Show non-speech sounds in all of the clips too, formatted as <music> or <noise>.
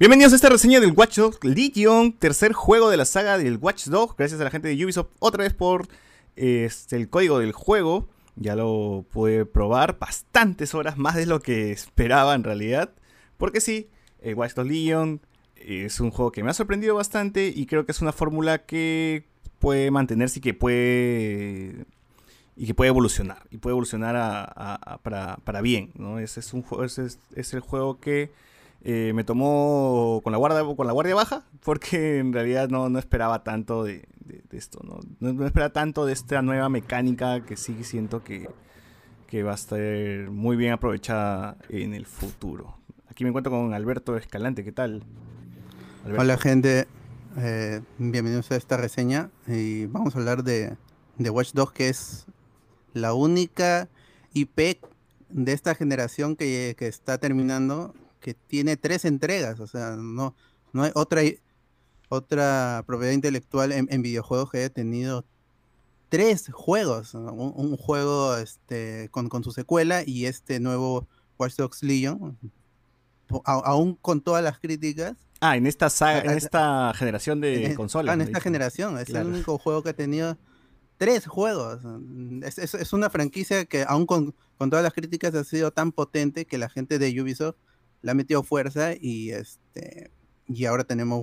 Bienvenidos a esta reseña del Watch Dogs Legion, tercer juego de la saga del Watch Dogs. Gracias a la gente de Ubisoft otra vez por este, el código del juego. Ya lo pude probar bastantes horas, más de lo que esperaba en realidad. Porque sí, el Watch Dogs Legion es un juego que me ha sorprendido bastante y creo que es una fórmula que puede mantenerse y que puede y que puede evolucionar y puede evolucionar para, bien ¿no? Ese es un es el juego que eh, me tomó con la, guardia, con la guardia baja porque en realidad no, no esperaba tanto de, esto, ¿no? ¿no? esperaba tanto de esta nueva mecánica que sí siento que, que va a estar muy bien aprovechada en el futuro. Aquí me encuentro con Alberto Escalante, ¿qué tal? Hola gente, eh, bienvenidos a esta reseña y vamos a hablar de, de Watch Dogs que es la única IP de esta generación que, que está terminando que tiene tres entregas, o sea, no, no hay otra, otra propiedad intelectual en, videojuegos que haya tenido tres juegos, un, juego este, con, su secuela y este nuevo Watch Dogs Legion, aún con todas las críticas. Ah, en esta saga, en esta generación de consolas. Ah, en esta generación, es el único juego que ha tenido tres juegos. Es, es, una franquicia que aún con, con, todas las críticas ha sido tan potente que la gente de Ubisoft la ha metido fuerza y este y ahora tenemos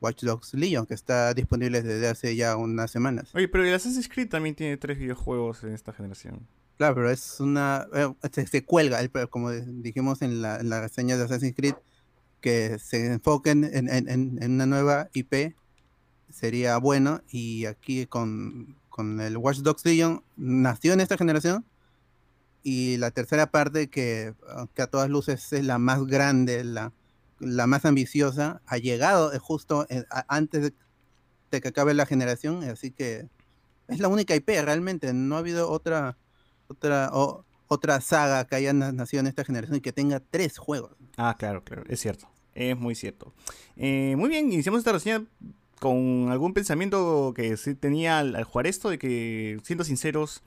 Watch Dogs Legion que está disponible desde hace ya unas semanas. Oye, pero el Assassin's Creed también tiene tres videojuegos en esta generación. Claro, pero es una eh, se, cuelga, como dijimos en la, en la reseña de Assassin's Creed, que se enfoquen en, en, en, una nueva IP sería bueno y aquí con, con el Watch Dogs Legion nació en esta generación y la tercera parte, que, ah, que, a todas luces es la más grande, la, la más ambiciosa, ha llegado eh, justo eh, antes de, que acabe la generación, así que es la única IP realmente, no ha habido otra otra otra saga que haya nacido en esta generación y que tenga tres juegos. Ah, claro, claro, es cierto, es muy cierto. Eh, muy bien, iniciamos esta reseña con algún pensamiento que sí tenía al jugar esto, de que, siendo sinceros,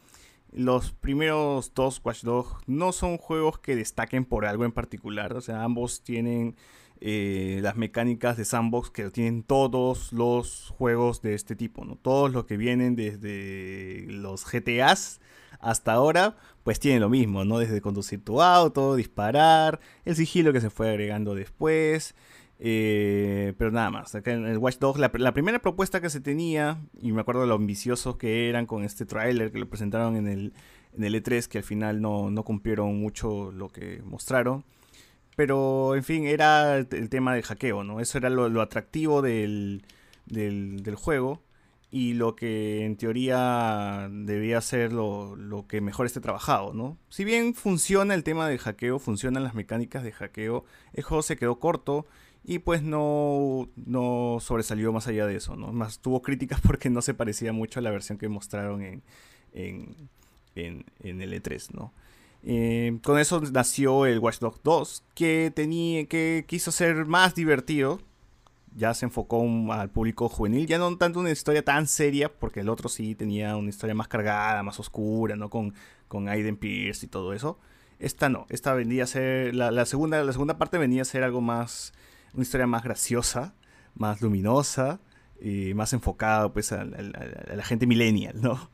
los primeros dos Watch Dogs no son juegos que destaquen por algo en particular. O sea, ambos tienen eh, las mecánicas de sandbox que tienen todos los juegos de este tipo, ¿no? Todos los que vienen desde los GTAs hasta ahora, pues tienen lo mismo, ¿no? Desde conducir tu auto, disparar, el sigilo que se fue agregando después. Eh, pero nada más, acá en el Watch Dogs, la, primera propuesta que se tenía, y me acuerdo de lo ambiciosos que eran con este tráiler que lo presentaron en el, en el E3, que al final no, cumplieron mucho lo que mostraron. Pero, en fin, era el, tema del hackeo, ¿no? Eso era lo, atractivo del, del, juego y lo que en teoría debía ser lo, lo, que mejor esté trabajado, ¿no? Si bien funciona el tema del hackeo, funcionan las mecánicas de hackeo, el juego se quedó corto y pues no, no sobresalió más allá de eso, ¿no? Más tuvo críticas <laughs> porque no se parecía mucho a la versión que mostraron en, en, en, el E3, ¿no? Eh, con eso nació el Watch Dogs 2, que, tenía, que quiso ser más divertido. Ya se enfocó al público juvenil, ya no tanto una historia tan seria, porque el otro sí tenía una historia más cargada, más oscura, ¿no? Con, con Aiden Pierce y todo eso. Esta no, esta venía a ser, la, la, segunda, la segunda parte venía a ser algo más, una historia más graciosa, más luminosa y más enfocada pues a, la gente millennial, ¿no?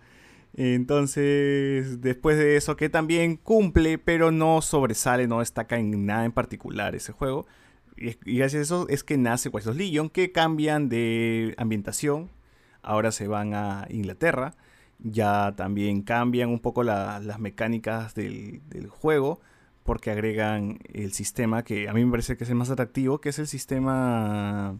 Entonces, después de eso, que también cumple, pero no sobresale, no destaca en nada en particular ese juego. Y, gracias a eso es que nace Watch Legion, que cambian de ambientación. Ahora se van a Inglaterra. Ya también cambian un poco las mecánicas del juego porque agregan el sistema que a mí me parece que es el más atractivo, que es el sistema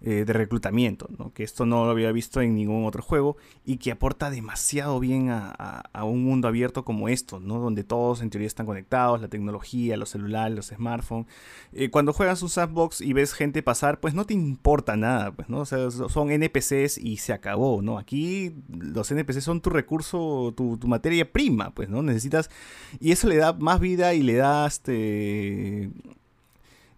eh, de reclutamiento, ¿no? que esto no lo había visto en ningún otro juego y que aporta demasiado bien a, un mundo abierto como esto, ¿no? donde todos en teoría están conectados, la tecnología, los celulares, los smartphones. Eh, cuando juegas un sandbox y ves gente pasar, pues no te importa nada, pues, ¿no? son NPCs y se acabó, ¿no? Aquí los NPCs son tu recurso, tu, tu materia prima, pues, ¿no? Necesitas... Y eso le da más vida y le da este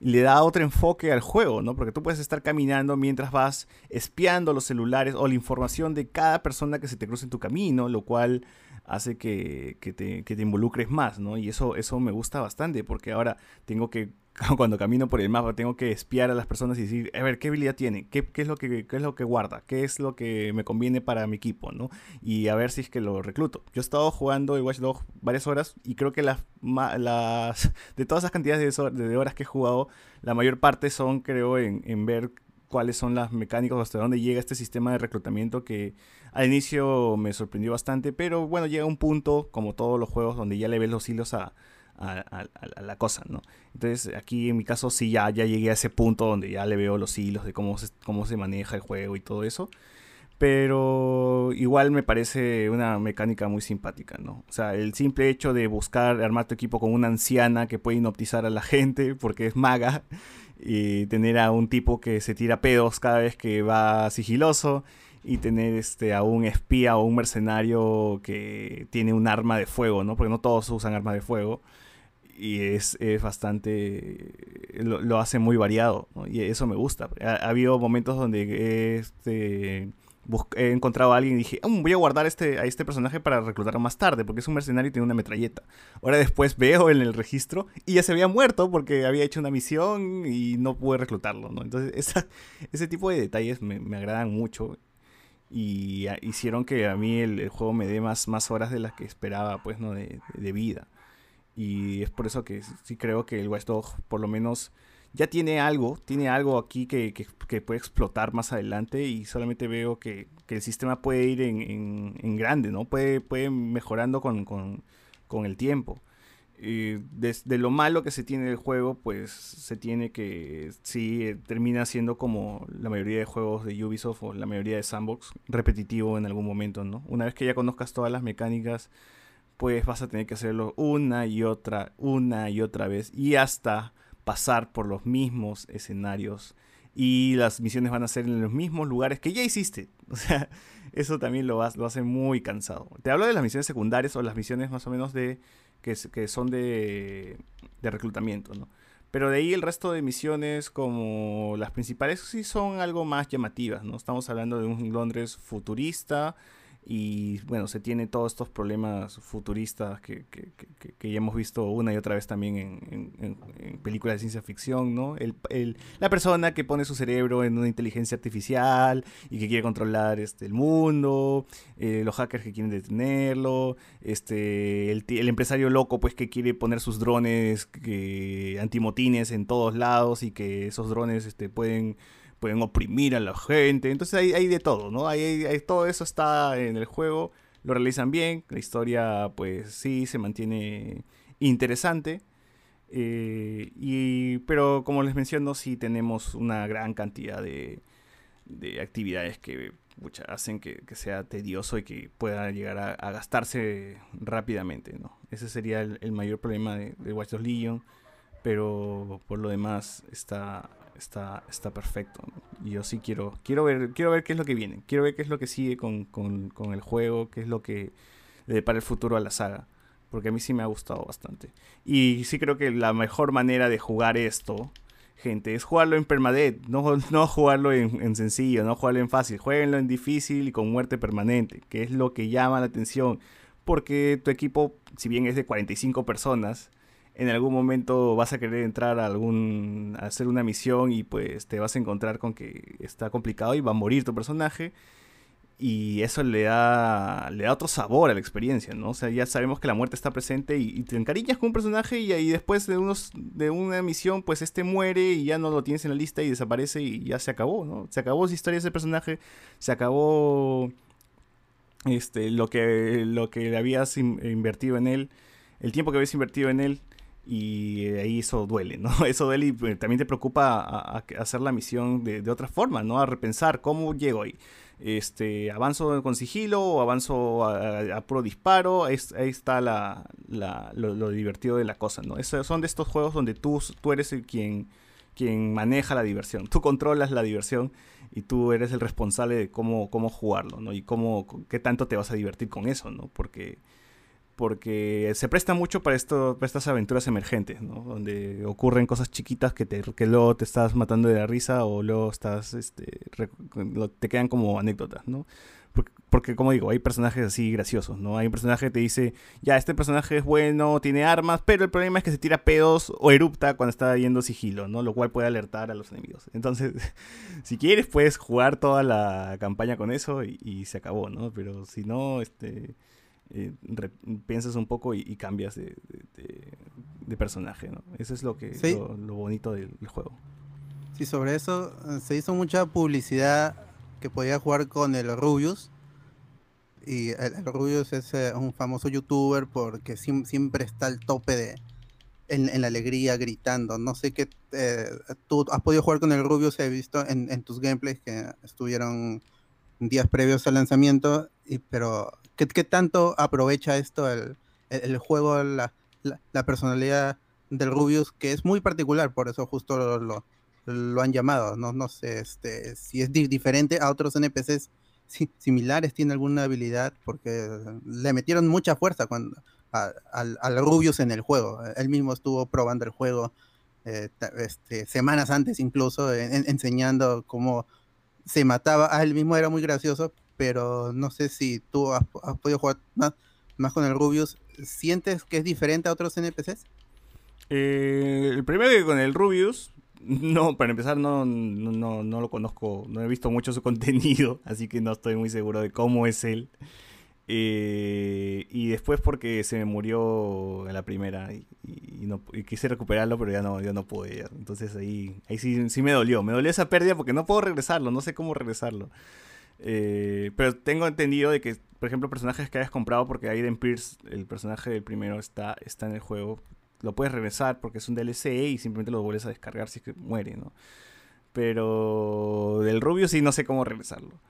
le da otro enfoque al juego, ¿no? Porque tú puedes estar caminando mientras vas espiando los celulares o la información de cada persona que se te cruce en tu camino, lo cual hace que, te, involucres más, ¿no? Y eso, eso me gusta bastante porque ahora tengo que <laughs> cuando camino por el mapa tengo que espiar a las personas y decir, a ver, ¿qué habilidad tiene? ¿Qué, qué es, lo que, qué es lo que guarda? ¿Qué es lo que me conviene para mi equipo? ¿no? Y a ver si es que lo recluto. Yo he estado jugando el Watch Dogs varias horas y creo que las, las de todas esas cantidades de, horas que he jugado, la mayor parte son, creo, en, en ver cuáles son las mecánicas, hasta dónde llega este sistema de reclutamiento que al inicio me sorprendió bastante, pero bueno, llega un punto, como todos los juegos, donde ya le ves los hilos a, la cosa, ¿no? Entonces aquí en mi caso sí ya, ya llegué a ese punto donde ya le veo los hilos de cómo se, cómo se maneja el juego y todo eso. Pero igual me parece una mecánica muy simpática, ¿no? O sea, el simple hecho de buscar armar tu equipo con una anciana que puede hipnotizar a la gente <laughs> porque es maga y tener a un tipo que se tira pedos cada vez que va sigiloso y tener este a un espía o un mercenario que tiene un arma de fuego, ¿no? Porque no todos usan armas de fuego y es, bastante lo, hace muy variado y eso me gusta. Ha, ha habido momentos donde este he encontrado a alguien y dije, mm, voy a guardar este, a este personaje para reclutarlo más tarde, porque es un mercenario y tiene una metralleta. Ahora después veo en el registro y ya se había muerto porque había hecho una misión y no pude reclutarlo, ¿no? Entonces, <laughs> ese tipo de detalles me, agradan mucho y hicieron que a mí el, juego me dé más, más horas de las que esperaba, pues, ¿no? De, de vida. Y es por eso que sí creo que el Watch Dogs, por lo menos ya tiene algo, tiene algo aquí que, puede explotar más adelante y solamente veo que, el sistema puede ir en, grande, ¿no? Puede, puede mejorando con, el tiempo. Y de, lo malo que se tiene del juego, pues se tiene que, sí, eh, termina siendo como la mayoría de juegos de Ubisoft o la mayoría de Sandbox, repetitivo en algún momento, ¿no? Una vez que ya conozcas todas las mecánicas, pues vas a tener que hacerlo una y otra, una y otra vez y hasta pasar por los mismos escenarios y las misiones van a ser en los mismos lugares que ya hiciste. <laughs> O sea, eso también lo, lo hace muy cansado. Te hablo de las misiones secundarias o las misiones más o menos de que, son de, de reclutamiento, ¿no? Pero de ahí el resto de misiones, como las principales, sí son algo más llamativas, ¿no? Estamos hablando de un Londres futurista, y bueno, se tiene todos estos problemas futuristas que, que, que, ya hemos visto una y otra vez también en, en, películas de ciencia ficción, ¿no? El, el, la persona que pone su cerebro en una inteligencia artificial y que quiere controlar este, el mundo, eh, los hackers que quieren detenerlo, este, el, el, empresario loco pues que quiere poner sus drones que, antimotines en todos lados y que esos drones este, pueden pueden oprimir a la gente. Entonces hay, hay de todo, ¿no? Hay, todo eso está en el juego, lo realizan bien, la historia pues sí se mantiene interesante. Eh, y, pero como les menciono, sí tenemos una gran cantidad de, de actividades que hacen que, sea tedioso y que pueda llegar a, gastarse rápidamente. ¿no? Ese sería el, mayor problema de, de Watch Dogs Legion, pero por lo demás está está, está perfecto. Y yo sí quiero, quiero ver, quiero ver qué es lo que viene, quiero ver qué es lo que sigue con, el juego, qué es lo que le depara el futuro a la saga. Porque a mí sí me ha gustado bastante. Y sí creo que la mejor manera de jugar esto, gente, es jugarlo en permadeath, no, no jugarlo en, en, sencillo, no jugarlo en fácil, jueguenlo en difícil y con muerte permanente, que es lo que llama la atención. Porque tu equipo, si bien es de 45 personas, en algún momento vas a querer entrar a algún a hacer una misión y pues te vas a encontrar con que está complicado y va a morir tu personaje y eso le da le da otro sabor a la experiencia, ¿no? O sea, ya sabemos que la muerte está presente y, te encariñas con un personaje y ahí después de unos de una misión pues este muere y ya no lo tienes en la lista y desaparece y ya se acabó, ¿no? Se acabó esa historia de ese personaje, se acabó este lo que lo que habías invertido en él, el tiempo que habías invertido en él y ahí eso duele, ¿no? <laughs> Eso duele y pues, también te preocupa a, hacer la misión de, de, otra forma, ¿no? A repensar cómo llego ahí. Este, avanzo con sigilo o avanzo a, puro disparo, ahí, está la, la, lo, divertido de la cosa, ¿no? son de estos juegos donde tú, tú eres el quien, quien maneja la diversión, <laughs> tú controlas la diversión y tú eres el responsable de cómo, cómo jugarlo, ¿no? Y cómo, qué tanto te vas a divertir con eso, ¿no? Porque porque se presta mucho para, estas aventuras emergentes, ¿no? Donde ocurren cosas chiquitas que, te, que luego te estás matando de la risa o luego estás, este, te quedan como anécdotas, ¿no? porque como digo, hay personajes así graciosos, ¿no? Hay un personaje que te dice, ya, este personaje es bueno, tiene armas, pero el problema es que se tira pedos o erupta cuando está yendo sigilo, ¿no? Lo cual puede alertar a los enemigos. Entonces, <laughs> si quieres, puedes jugar toda la campaña con eso y, se acabó, ¿no? Pero si no, este... Eh, piensas un poco y, cambias de, personaje, ¿no? Eso es lo que lo, bonito del, juego. Sí, sobre eso eh, se hizo mucha publicidad que podía jugar con el Rubius. Y el, Rubius es eh, un famoso youtuber porque siempre está al tope de en, la alegría gritando. No sé qué tú has podido jugar con el Rubius, he visto en, en tus gameplays que estuvieron días previos al lanzamiento, y, pero ¿qué, ¿qué, tanto aprovecha esto el, el, juego, la, la, personalidad del Rubius, que es muy particular, por eso justo lo, lo, han llamado, no, no sé este, si es diferente a otros NPCs similares, tiene alguna habilidad, porque le metieron mucha fuerza cuando, al, al Rubius en el juego, él mismo estuvo probando el juego. Eh, este, semanas antes incluso enseñando cómo se mataba a él mismo, era muy gracioso, pero no sé si tú has, podido jugar más, más con el Rubius. ¿Sientes que es diferente a otros NPCs? Eh, el primero que con el Rubius, <laughs> no, para empezar no, no, no, lo conozco, no he visto mucho su <laughs> contenido, así que no estoy muy seguro de cómo es él. Eh, y después porque se me murió en la primera y, no, quise recuperarlo, pero ya no, ya no pude. Entonces ahí, ahí sí, sí me dolió. Me dolió esa pérdida porque no puedo regresarlo, no sé cómo regresarlo. Eh, pero tengo entendido de que, por ejemplo, personajes que hayas comprado porque Aiden Pierce, el personaje del primero, está, está en el juego, lo puedes regresar porque es un DLC y simplemente lo vuelves a descargar si es que muere, ¿no? Pero del Rubio sí no sé cómo regresarlo.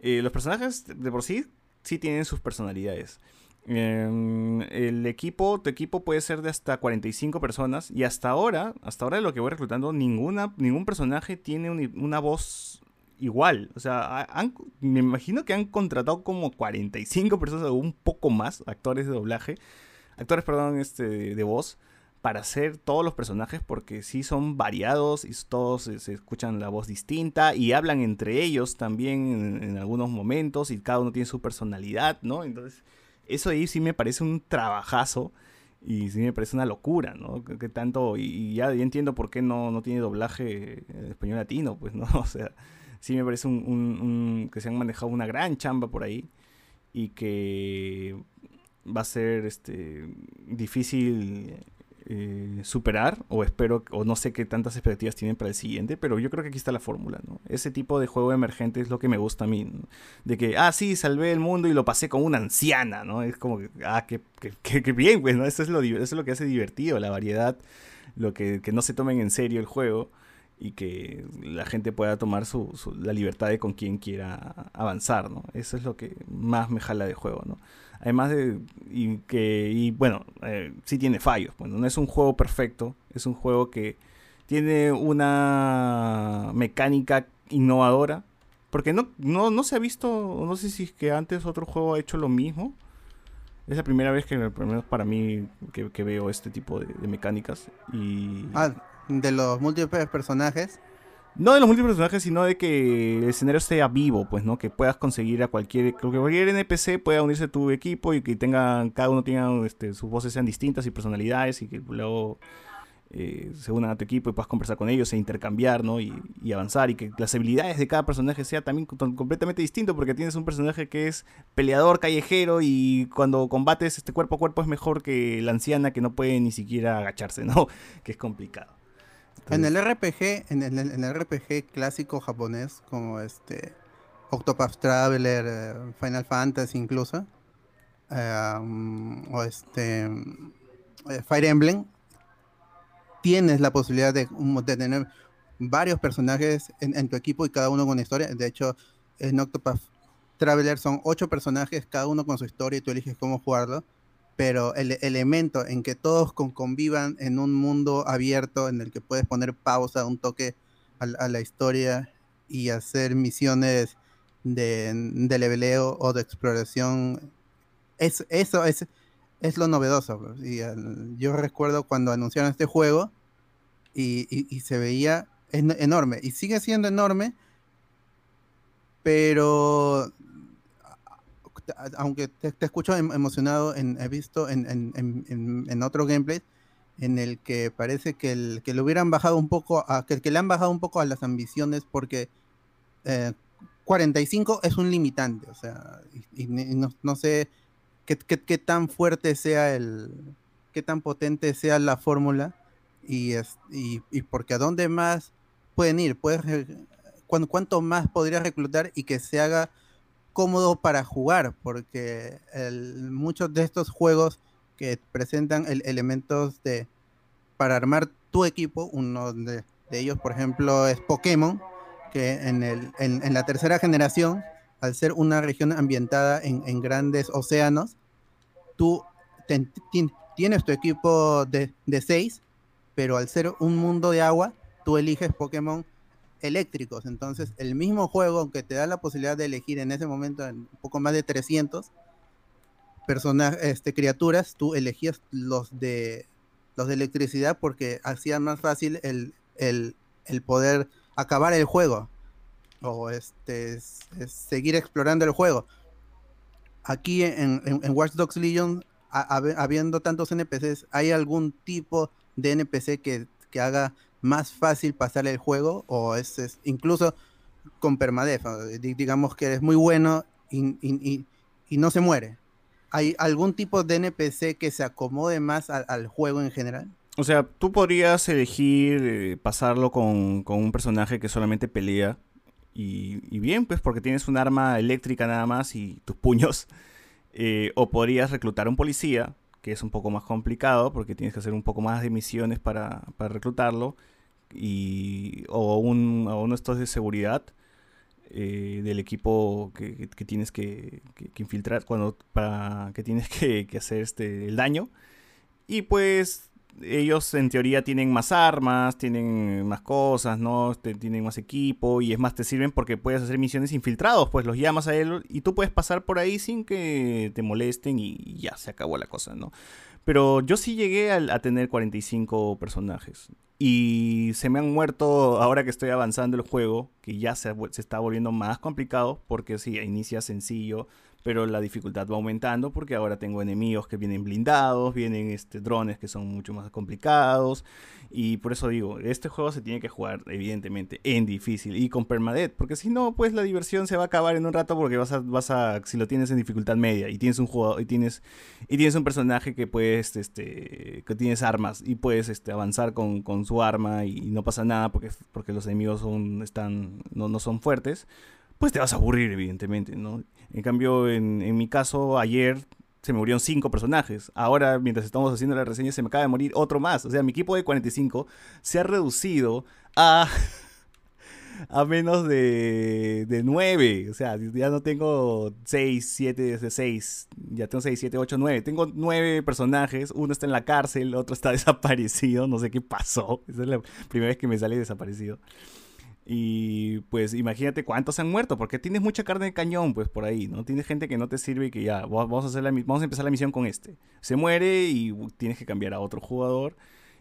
Eh, los personajes de por sí sí tienen sus personalidades. Em, el equipo, tu equipo puede ser de hasta 45 personas y hasta ahora, hasta ahora de lo que voy reclutando, ninguna, ningún personaje tiene una voz igual. O sea, me imagino que han contratado como 45 personas o un poco más, actores de doblaje, actores, perdón, este, de voz, para hacer todos los personajes porque sí son variados y todos se, escuchan la voz distinta y hablan entre ellos también en, algunos momentos y cada uno tiene su personalidad, ¿no? Entonces, eso ahí sí me parece un trabajazo y sí me parece una locura, ¿no? Que, tanto, y, ya, entiendo por qué no, no tiene doblaje español latino, pues, ¿no? <laughs> O sea, sí me parece un, que se han manejado una gran chamba por ahí y que va a ser este difícil eh, superar o espero o no sé qué tantas expectativas tienen para el siguiente pero yo creo que aquí está la fórmula no ese tipo de juego emergente es lo que me gusta a mí de que ah sí salvé el mundo y lo pasé con una anciana no es como que ah qué, bien pues no eso es lo eso es lo que hace divertido la variedad lo que, que no se tomen en serio el juego y que la gente pueda tomar su, la libertad de con quien quiera avanzar, ¿no? Eso es lo que más me jala de juego, ¿no? Además de y que y bueno, eh, sí tiene fallos, bueno, no es un juego perfecto, es un juego que tiene una mecánica innovadora, porque no, no, no se ha visto, no sé si es que antes otro juego ha hecho lo mismo. Es la primera vez que, al menos para mí, que, veo este tipo de, de mecánicas. Y... Ah, de los múltiples personajes. No de los múltiples personajes, sino de que el escenario sea vivo, pues, ¿no? Que puedas conseguir a cualquier, que cualquier NPC pueda unirse a tu equipo y que tengan, cada uno tenga, este, sus voces sean distintas y personalidades y que luego eh, se unan a tu equipo y puedas conversar con ellos e intercambiar, ¿no? Y, avanzar y que las habilidades de cada personaje sea también completamente distinto porque tienes un personaje que es peleador callejero y cuando combates este cuerpo a cuerpo es mejor que la anciana que no puede ni siquiera agacharse, ¿no? <laughs> Que es complicado. En el RPG, en el, RPG clásico japonés, como este Octopath Traveler, eh, Final Fantasy incluso, eh, o este eh, Fire Emblem, tienes la posibilidad de, tener varios personajes en, tu equipo y cada uno con una historia. De hecho, en Octopath Traveler son ocho personajes, cada uno con su historia y tú eliges cómo jugarlo pero el elemento en que todos convivan en un mundo abierto en el que puedes poner pausa, un toque a, la historia y hacer misiones de, de leveleo o de exploración, es, eso es, es lo novedoso. Pues, y, yo recuerdo cuando anunciaron este juego y, y se veía enorme y sigue siendo enorme, pero aunque te, escucho em, emocionado, en, he visto en, en, en, otro gameplay en el que parece que, el, que le hubieran bajado un poco, a, que, le han bajado un poco a las ambiciones porque 45 eh, es un limitante, o sea, y, no, sé qué, tan fuerte sea el, qué tan potente sea la fórmula y, es, y, porque a dónde más pueden ir, puedes, cuánto más podría reclutar y que se haga cómodo para jugar, porque muchos de estos juegos que presentan elementos de para armar tu equipo, uno de, ellos, por ejemplo, es Pokémon, que en, el, en, la tercera generación, al ser una región ambientada en, grandes océanos, tú tienes tu equipo de, de seis, pero al ser un mundo de agua, tú eliges Pokémon eléctricos. Entonces, el mismo juego que te da la posibilidad de elegir en ese momento un poco más de 300 personas, este, criaturas, tú elegías los de los de electricidad porque hacía más fácil el, el, poder acabar el juego o este seguir explorando el juego. Aquí en, en, Watch Dogs Legion, habiendo tantos NPCs, ¿hay algún tipo de NPC que, que haga más fácil pasar el juego o es, incluso con permadef, digamos que es muy bueno y, no se muere. ¿Hay algún tipo de NPC que se acomode más al, juego en general? O sea, tú podrías elegir eh, pasarlo con, un personaje que solamente pelea y, bien, pues porque tienes un arma eléctrica nada más y tus puños. <laughs> Eh, o podrías reclutar un policía, que es un poco más complicado porque tienes que hacer un poco más de misiones para, para reclutarlo y, o, un, uno de estos de seguridad eh, del equipo que, tienes que, infiltrar cuando para que tienes que, hacer este el daño y pues ellos en teoría tienen más armas, tienen más cosas, ¿no? tienen más equipo y es más te sirven porque puedes hacer misiones infiltrados, pues los llamas a él y tú puedes pasar por ahí sin que te molesten y ya se acabó la cosa, ¿no? Pero yo sí llegué a, a tener 45 personajes. Y se me han muerto ahora que estoy avanzando el juego, que ya se, se está volviendo más complicado, porque sí, inicia sencillo, pero la dificultad va aumentando porque ahora tengo enemigos que vienen blindados, vienen este, drones que son mucho más complicados. Y por eso digo, este juego se tiene que jugar evidentemente en difícil y con permadeath, porque si no, pues la diversión se va a acabar en un rato porque vas a, vas a si lo tienes en dificultad media y tienes un jugador y tienes y tienes un personaje que puedes este que tienes armas y puedes este avanzar con, con su arma y, no pasa nada porque porque los enemigos son están no, no son fuertes pues te vas a aburrir, evidentemente, ¿no? En cambio, en, mi caso, ayer se me murieron cinco personajes. Ahora, mientras estamos haciendo la reseña, se me acaba de morir otro más. O sea, mi equipo de 45 se ha reducido a, <laughs> a menos de, de 9. O sea, ya no tengo 6, 7, 6. Ya tengo 6, 7, 8, 9. Tengo 9 personajes. Uno está en la cárcel, otro está <laughs> desaparecido. No sé qué pasó. Esa es la primera vez que me sale desaparecido. Y pues imagínate cuántos han muerto, porque tienes mucha carne de cañón, pues por ahí, ¿no? Tienes gente que no te sirve y que ya, vamos a, hacer la, vamos a empezar la misión con este. Se muere y tienes que cambiar a otro jugador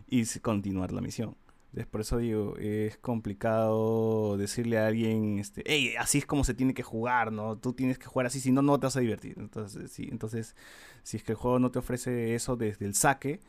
y continuar la misión. Entonces, por eso digo, es complicado decirle a alguien, este, hey, así es como se tiene que jugar, ¿no? Tú tienes que jugar así, si no, no te vas a divertir. Entonces, sí, entonces, si es que el juego no te ofrece eso desde el saque,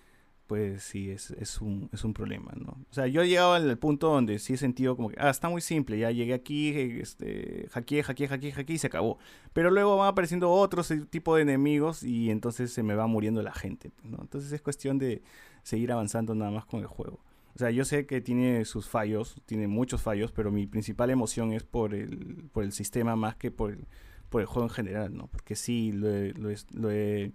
pues sí, es, es, un, es un problema, ¿no? O sea, yo he llegado al punto donde sí he sentido como que, ah, está muy simple, ya llegué aquí, este, hackeé, hackeé, hackeé, hackeé y se acabó. Pero luego van apareciendo otros tipo de enemigos y entonces se me va muriendo la gente, ¿no? Entonces es cuestión de seguir avanzando nada más con el juego. O sea, yo sé que tiene sus fallos, tiene muchos fallos, pero mi principal emoción es por el, por el sistema más que por el, por el juego en general, ¿no? Porque sí, lo lo he lo he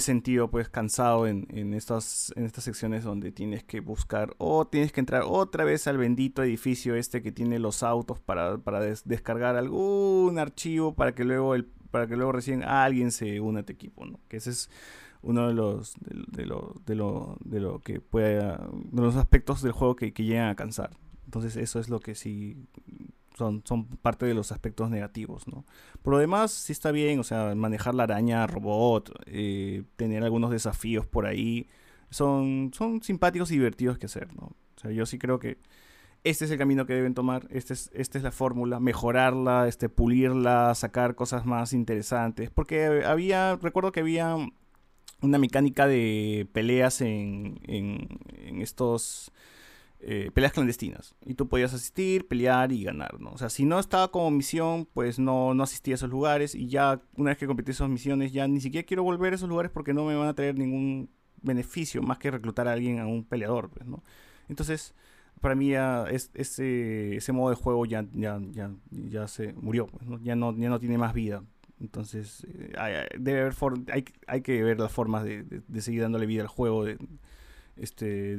sentido pues cansado en, en, estas, en estas secciones donde tienes que buscar o tienes que entrar otra vez al bendito edificio este que tiene los autos para, para descargar algún archivo para que luego el, para que luego recién alguien se una a tu equipo, ¿no? Que ese es uno de los de, lo, de lo, de lo que puede de los aspectos del juego que, que llegan a cansar. Entonces eso es lo que sí son, parte de los aspectos negativos, ¿no? Por lo demás, sí está bien, o sea, manejar la araña robot, eh, tener algunos desafíos por ahí, son, son simpáticos y divertidos que hacer, ¿no? O sea, yo sí creo que este es el camino que deben tomar, este es, esta es la fórmula, mejorarla, este, pulirla, sacar cosas más interesantes. Porque había, recuerdo que había una mecánica de peleas en, en, estos... Eh, peleas clandestinas. Y tú podías asistir, pelear y ganar, ¿no? O sea, si no estaba como misión, pues no, no asistía a esos lugares. Y ya una vez que completé esas misiones, ya ni siquiera quiero volver a esos lugares porque no me van a traer ningún beneficio más que reclutar a alguien, a un peleador, pues, ¿no? Entonces, para mí ese, ese modo de juego ya, ya, ya, ya se murió, pues, Ya, no, ya no tiene más vida. Entonces, eh, hay, que ver las formas de, de, seguir dándole vida al juego este,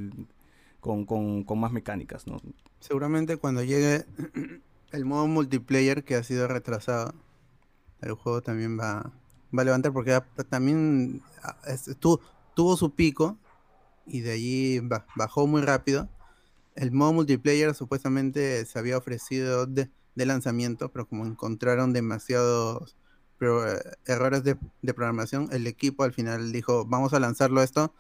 con, con, con, más mecánicas, ¿no? Seguramente cuando llegue <clears throat> el modo multiplayer que ha sido retrasado, el juego también va, va a levantar porque también ah, tuvo su pico y de allí bajó muy rápido. El modo multiplayer supuestamente se había ofrecido de, de lanzamiento, pero como encontraron demasiados eh, errores de, programación, el equipo al final dijo, vamos a lanzarlo esto.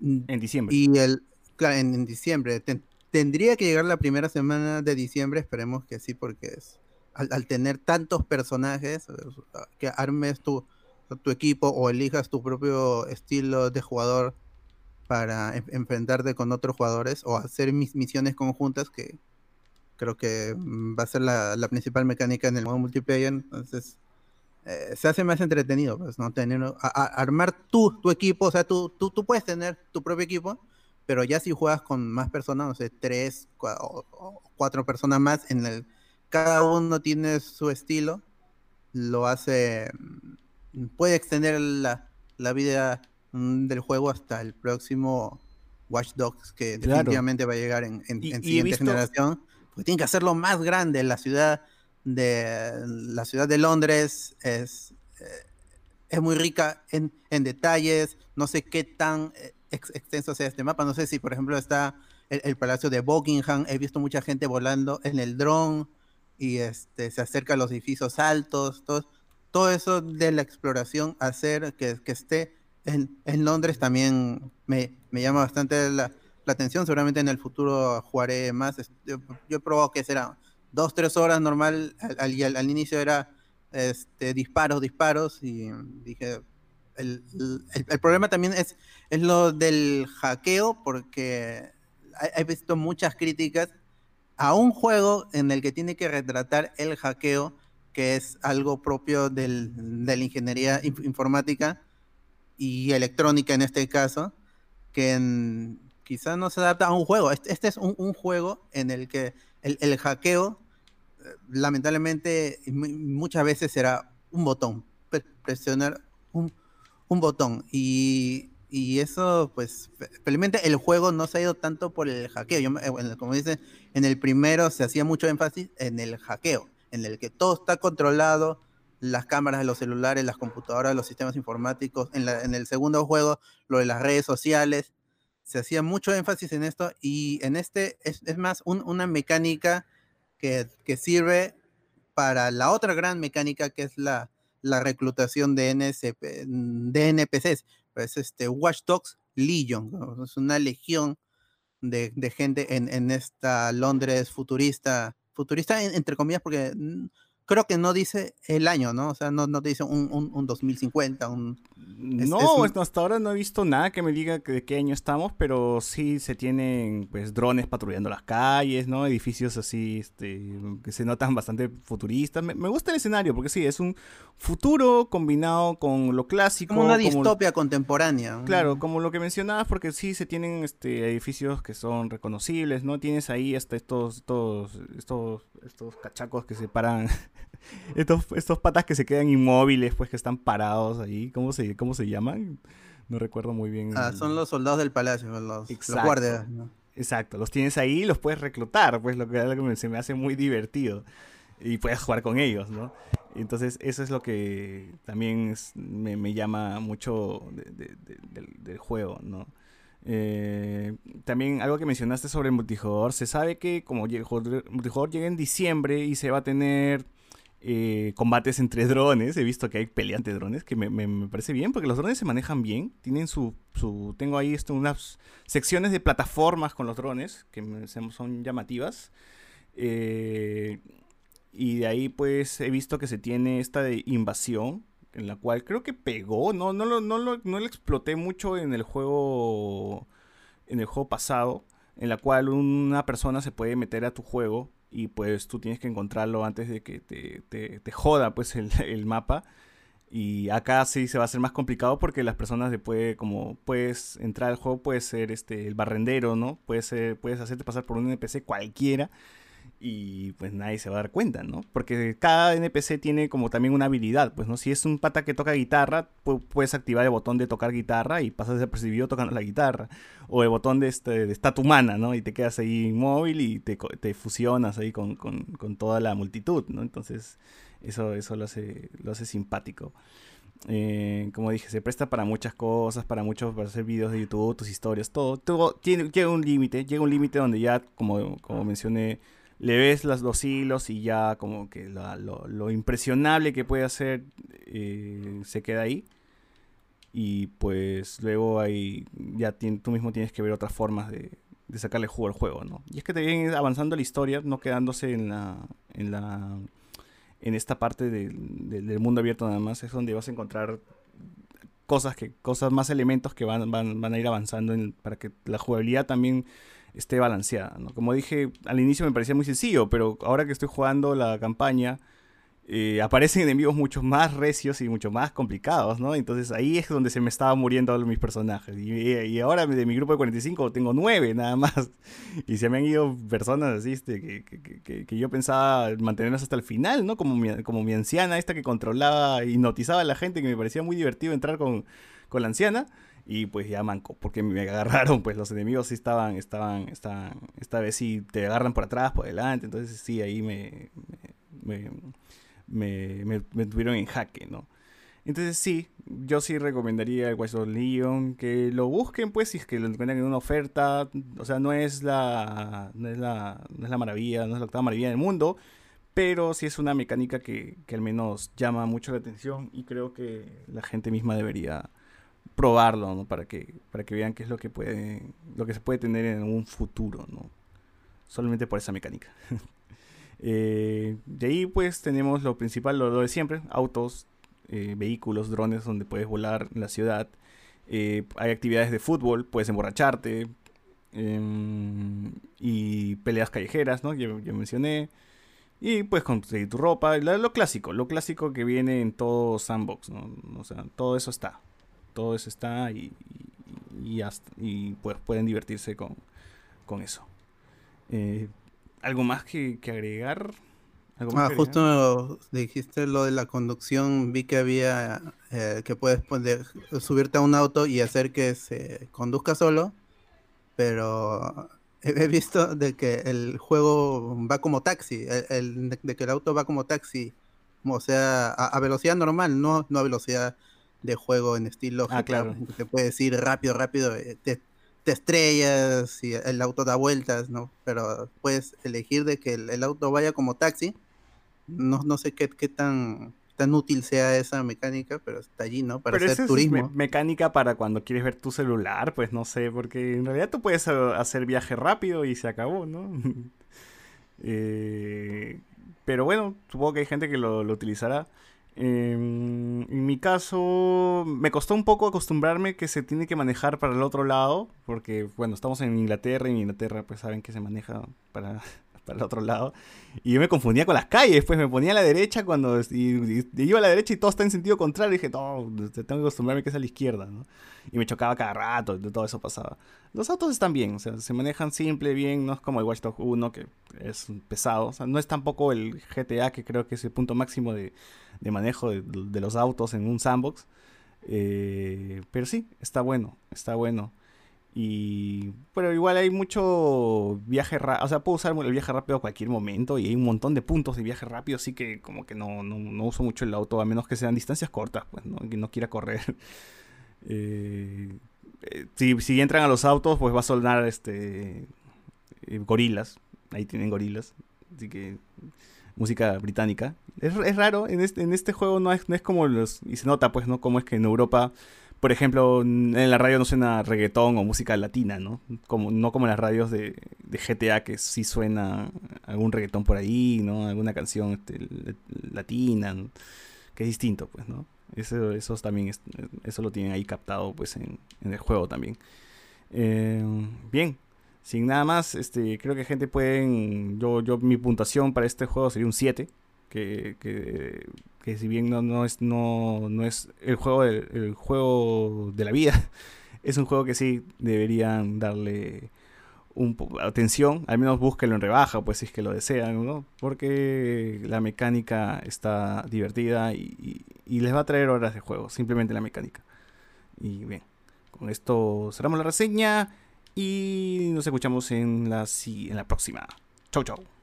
En diciembre. Y el, claro, en, diciembre. tendría que llegar la primera semana de diciembre, esperemos que sí, porque es, al, tener tantos personajes, que armes tu, tu equipo o elijas tu propio estilo de jugador para enfrentarte con otros jugadores o hacer mis misiones conjuntas que creo que mm, va a ser la, la principal mecánica en el modo multiplayer entonces eh, se hace más entretenido, pues, ¿no? Tener, armar tú, tu equipo, o sea, tú, tú, tú, puedes tener tu propio equipo, pero ya si juegas con más personas, no sé, tres o, cuatro personas más, en el, cada uno tiene su estilo, lo hace, mm, puede extender la, la vida mm, del juego hasta el próximo Watch Dogs, que definitivamente va a llegar en, en, siguiente generación, porque tienen que hacerlo más grande, la ciudad de la ciudad de Londres es, eh, es muy rica en, detalles. No sé qué tan eh, extenso sea este mapa. No sé si, por ejemplo, está el, Palacio de Buckingham. He visto mucha gente volando en el dron y este, se acerca a los edificios altos. Todo, todo eso de la exploración, hacer que, que esté en, en, Londres también me, me llama bastante la, la, atención. Seguramente en el futuro jugaré más. Yo, yo he probado que será dos, tres horas normal, al, al, inicio era este, disparos, disparos, y dije, el, problema también es, es lo del hackeo, porque he, visto muchas críticas a un juego en el que tiene que retratar el hackeo, que es algo propio del, de la ingeniería informática y electrónica en este caso, que quizás no se adapta a un juego. Este, este es un, juego en el que el, el hackeo lamentablemente muchas veces será un botón, presionar un, botón. Y, eso pues felizmente el juego no se ha ido tanto por el hackeo, Yo, eh, como dice, en el primero se hacía mucho énfasis en el hackeo, en el que todo está controlado, las cámaras de los celulares, las computadoras, los sistemas informáticos, en, el segundo juego lo de las redes sociales, se hacía mucho énfasis en esto. Y en este es, más una mecánica que, sirve para la otra gran mecánica que es la, la reclutación de, NSP, de NPCs. Pues este Watch Dogs Legion, es una legión de, de gente en, en, esta Londres futurista, futurista entre comillas, porque creo que no dice el año, ¿no? O sea, no, no te dice un, un, un 2050, un... no, hasta ahora no he visto nada que me diga de qué año estamos, pero sí se tienen, pues, drones patrullando las calles, ¿no? Edificios así, este, que se notan bastante futuristas. Me, gusta el escenario, porque sí, es un futuro combinado con lo clásico. Como una distopia contemporánea. Claro, como lo que mencionabas, porque sí se tienen, este, edificios que son reconocibles, ¿no? Tienes ahí hasta estos, estos, estos, estos cachacos que se paran <laughs> estos, estos patas que se quedan inmóviles, pues que están parados ahí, ¿cómo se, cómo se llaman? No recuerdo muy bien. Ah, son los soldados del palacio, los, guardias. Exacto, los tienes ahí y los puedes reclutar, pues lo que, se me hace muy divertido. Y puedes jugar con ellos, ¿no? Entonces, eso es lo que también me, llama mucho del, juego, ¿no? Eh, también algo que mencionaste sobre el multijugador, se sabe que como el multijugador llega en diciembre y se va a tener eh, combates entre <laughs> drones. He visto que hay peleas entre drones, que me, parece bien, porque los drones se manejan bien. Tienen su. su tengo ahí esto, unas secciones de plataformas con los drones, que son llamativas. Eh, y de ahí, pues, he visto que se tiene esta de invasión, en la cual creo que pegó. No, no, lo, no, lo, no lo exploté mucho en el juego. En el juego pasado. En la cual una persona se puede meter a tu juego y pues tú tienes que encontrarlo antes de que te, te, joda pues <laughs> el, mapa. Y acá sí se va a hacer más complicado porque las personas después, como puedes entrar al juego, puedes ser este, el barrendero, ¿no? Puedes, ser, puedes hacerte pasar por un NPC cualquiera y pues nadie se va a dar cuenta, ¿no? Porque cada NPC tiene como también una habilidad, pues, ¿no? Si es un pata que toca guitarra, puedes activar el botón de tocar guitarra y pasas desapercibido tocando la guitarra. O el botón de, este, de estatua humana, ¿no? Y te quedas ahí inmóvil y te, te fusionas ahí con, con, con, toda la multitud, ¿no? Entonces, eso, eso lo, hace, lo hace simpático. Eh, como dije, se presta para muchas cosas, para muchos, para hacer videos de YouTube, tus historias, todo. todo llega un límite, llega un límite donde ya, como, como mencioné, le ves las, los hilos y ya como que lo, impresionable que puede hacer eh, se queda ahí. Y pues luego ahí ya tú mismo tienes que ver otras formas de, sacarle jugo al juego, ¿no? Y es que te viene avanzando la historia, no quedándose en la... En la en esta parte del mundo abierto nada más es donde vas a encontrar cosas que cosas más elementos que van, van, van a ir avanzando para que la jugabilidad también esté balanceada. ¿no? Como dije, al inicio me parecía muy sencillo, pero ahora que estoy jugando la campaña, eh, aparecen enemigos mucho más recios y mucho más complicados, ¿no? Entonces ahí es donde se me estaban muriendo mis personajes. Y, ahora de mi grupo de 45 tengo 9 nada más. <laughs> Y se me han ido personas así este, que, que, yo pensaba mantenerlas hasta el final, ¿no? Como mi, como mi anciana esta que controlaba y notizaba a la gente, que me parecía muy divertido entrar con, con la anciana y pues ya manco, porque me agarraron, pues los enemigos sí estaban, estaban, estaban, esta vez sí te agarran por atrás, por delante, entonces sí, ahí me, me, me, me, tuvieron en jaque, ¿no? Entonces sí, yo sí recomendaría el Watch Leon, que lo busquen pues si es que lo encuentran en una oferta, o sea, no es la, no es la, no es la maravilla, no es la octava maravilla del mundo, pero sí es una mecánica que, que al menos llama mucho la atención y creo que la gente misma debería probarlo, ¿no? Para que, para que vean qué es lo que puede, lo que se puede tener en un futuro, ¿no? Solamente por esa mecánica. <laughs> eh, de ahí pues tenemos lo principal, lo, de siempre, autos, eh, vehículos, drones donde puedes volar en la ciudad. Eh, hay actividades de fútbol, puedes emborracharte. Em, y peleas callejeras, ¿no? Yo, mencioné. Y puedes conseguir tu ropa, lo, lo, clásico, lo clásico que viene en todo sandbox, ¿no? O sea, todo eso está todo eso está y, y, pues pueden divertirse con, eso. Eh, ¿Algo más que, agregar? ah, justo dijiste lo de la conducción, vi que había eh, que puedes poner, subirte a un auto y hacer que se conduzca solo, pero he visto de que el juego va como taxi, el, de que el auto va como taxi, o sea, a, velocidad normal, no, no a velocidad de juego en estilo ah, claro. te puedes ir rápido, rápido, eh, te, estrellas y el auto da vueltas, ¿no? Pero puedes elegir de que el, auto vaya como taxi. No, no sé qué, qué tan tan útil sea esa mecánica, pero está allí, ¿no? Para hacer turismo. mecánica para cuando quieres ver tu celular, pues no sé, porque en realidad tú puedes hacer viaje rápido y se acabó, ¿no? <laughs> Eh, pero bueno, supongo que hay gente que lo, lo utilizará. Em, en mi caso, me costó un poco acostumbrarme que se tiene que manejar para el otro lado, porque, bueno, estamos en Inglaterra y en Inglaterra, pues saben que se maneja para, <laughs> para el otro lado. Y yo me confundía con las calles, pues me ponía a la derecha cuando iba a la derecha y todo está en sentido contrario. Dije, no, tengo que acostumbrarme que es a la izquierda, ¿no? Y me chocaba cada rato, todo eso pasaba. Los autos están bien, se manejan simple, bien, no es como el Watch Dogs 1 que es pesado. No es tampoco el GTA que creo que es el punto máximo de, de manejo de, de, los autos en un sandbox. Eh, pero sí, está bueno, está bueno. Y pero igual hay mucho viaje rápido, o sea, puedo usar el viaje rápido a cualquier momento y hay un montón de puntos de viaje rápido, así que como que no, no, uso mucho el auto, a menos que sean distancias cortas, pues, ¿no? que no quiera correr. <laughs> Eh, eh, si, si, entran a los autos, pues va a sonar este eh, gorilas, ahí tienen gorilas, Así que música británica. Es, es raro, en este, en este juego no es, no es como los... Y se nota pues, ¿no? Como es que en Europa por ejemplo, en la radio no suena reggaetón o música latina, ¿no? Como, no como en las radios de, GTA que sí suena algún reggaetón por ahí, ¿no? Alguna canción este, latina, que es distinto, pues, ¿no? Eso, eso también eso lo tienen ahí captado pues en, el juego también. Eh, bien, sin nada más, este, creo que gente pueden, yo, yo mi puntuación para este juego sería un 7 que, que, si bien no, no, es, no, no es el juego, de, el juego de la vida, <laughs> es un juego que sí deberían darle un atención, al menos búsquenlo en rebaja, pues si es que lo desean, ¿no? Porque la mecánica está divertida y, y, les va a traer horas de juego, simplemente la mecánica. Y bien, con esto cerramos la reseña y nos escuchamos en la, en la próxima. Chau, chau.